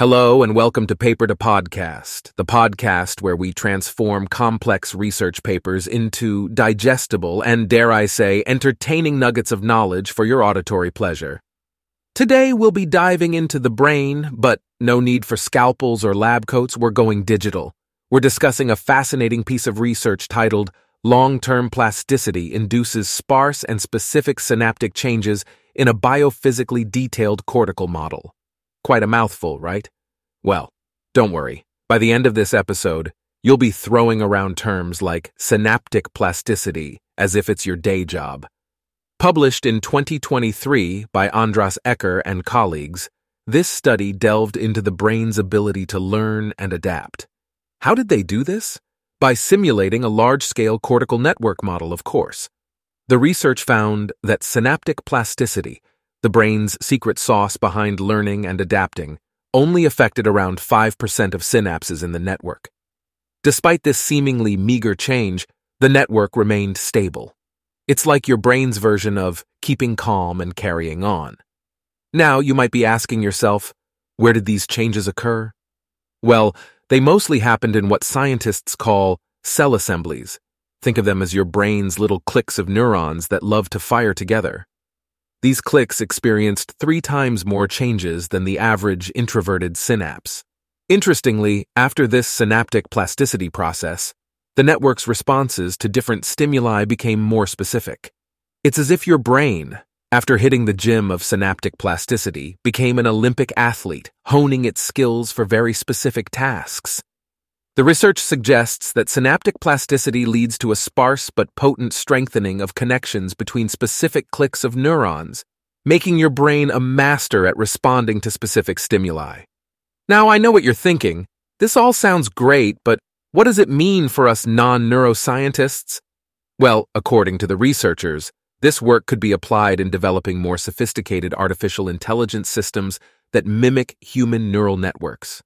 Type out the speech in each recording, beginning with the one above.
Hello and welcome to Paper to Podcast, the podcast where we transform complex research papers into digestible and, dare I say, entertaining nuggets of knowledge for your auditory pleasure. Today we'll be diving into the brain, but no need for scalpels or lab coats, we're going digital. We're discussing a fascinating piece of research titled Long Term Plasticity Induces Sparse and Specific Synaptic Changes in a Biophysically Detailed Cortical Model. Quite a mouthful, right? Well, don't worry. By the end of this episode, you'll be throwing around terms like synaptic plasticity as if it's your day job. Published in 2023 by Andras Ecker and colleagues, this study delved into the brain's ability to learn and adapt. How did they do this? By simulating a large scale cortical network model, of course. The research found that synaptic plasticity, the brain's secret sauce behind learning and adapting, only affected around 5% of synapses in the network. Despite this seemingly meager change, the network remained stable. It's like your brain's version of keeping calm and carrying on. Now, you might be asking yourself, where did these changes occur? Well, they mostly happened in what scientists call cell assemblies. Think of them as your brain's little cliques of neurons that love to fire together. These cliques experienced three times more changes than the average introverted synapse. Interestingly, after this synaptic plasticity process, the network's responses to different stimuli became more specific. It's as if your brain, after hitting the gym of synaptic plasticity, became an Olympic athlete, honing its skills for very specific tasks. The research suggests that synaptic plasticity leads to a sparse but potent strengthening of connections between specific cliques of neurons, making your brain a master at responding to specific stimuli. Now, I know what you're thinking. This all sounds great, but what does it mean for us non neuroscientists? Well, according to the researchers, this work could be applied in developing more sophisticated artificial intelligence systems that mimic human neural networks.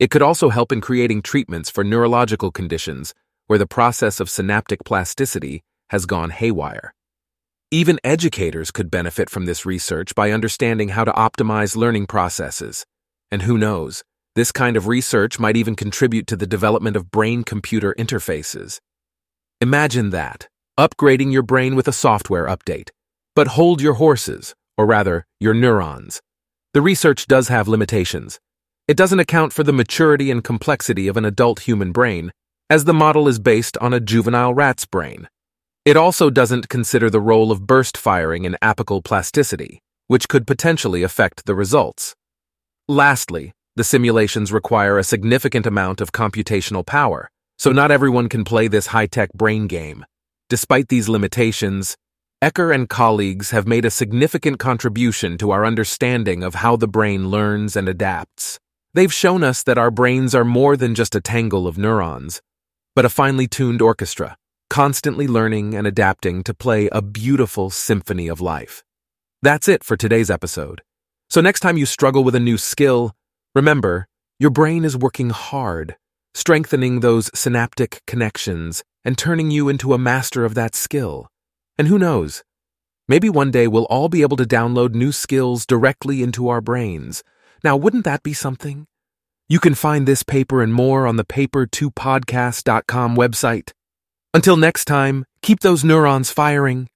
It could also help in creating treatments for neurological conditions where the process of synaptic plasticity has gone haywire. Even educators could benefit from this research by understanding how to optimize learning processes. And who knows, this kind of research might even contribute to the development of brain computer interfaces. Imagine that, upgrading your brain with a software update. But hold your horses, or rather, your neurons. The research does have limitations it doesn't account for the maturity and complexity of an adult human brain, as the model is based on a juvenile rat's brain. It also doesn't consider the role of burst firing in apical plasticity, which could potentially affect the results. Lastly, the simulations require a significant amount of computational power, so not everyone can play this high-tech brain game. Despite these limitations, Ecker and colleagues have made a significant contribution to our understanding of how the brain learns and adapts. They've shown us that our brains are more than just a tangle of neurons, but a finely tuned orchestra, constantly learning and adapting to play a beautiful symphony of life. That's it for today's episode. So next time you struggle with a new skill, remember, your brain is working hard, strengthening those synaptic connections and turning you into a master of that skill. And who knows? Maybe one day we'll all be able to download new skills directly into our brains now, wouldn't that be something? You can find this paper and more on the paper2podcast.com website. Until next time, keep those neurons firing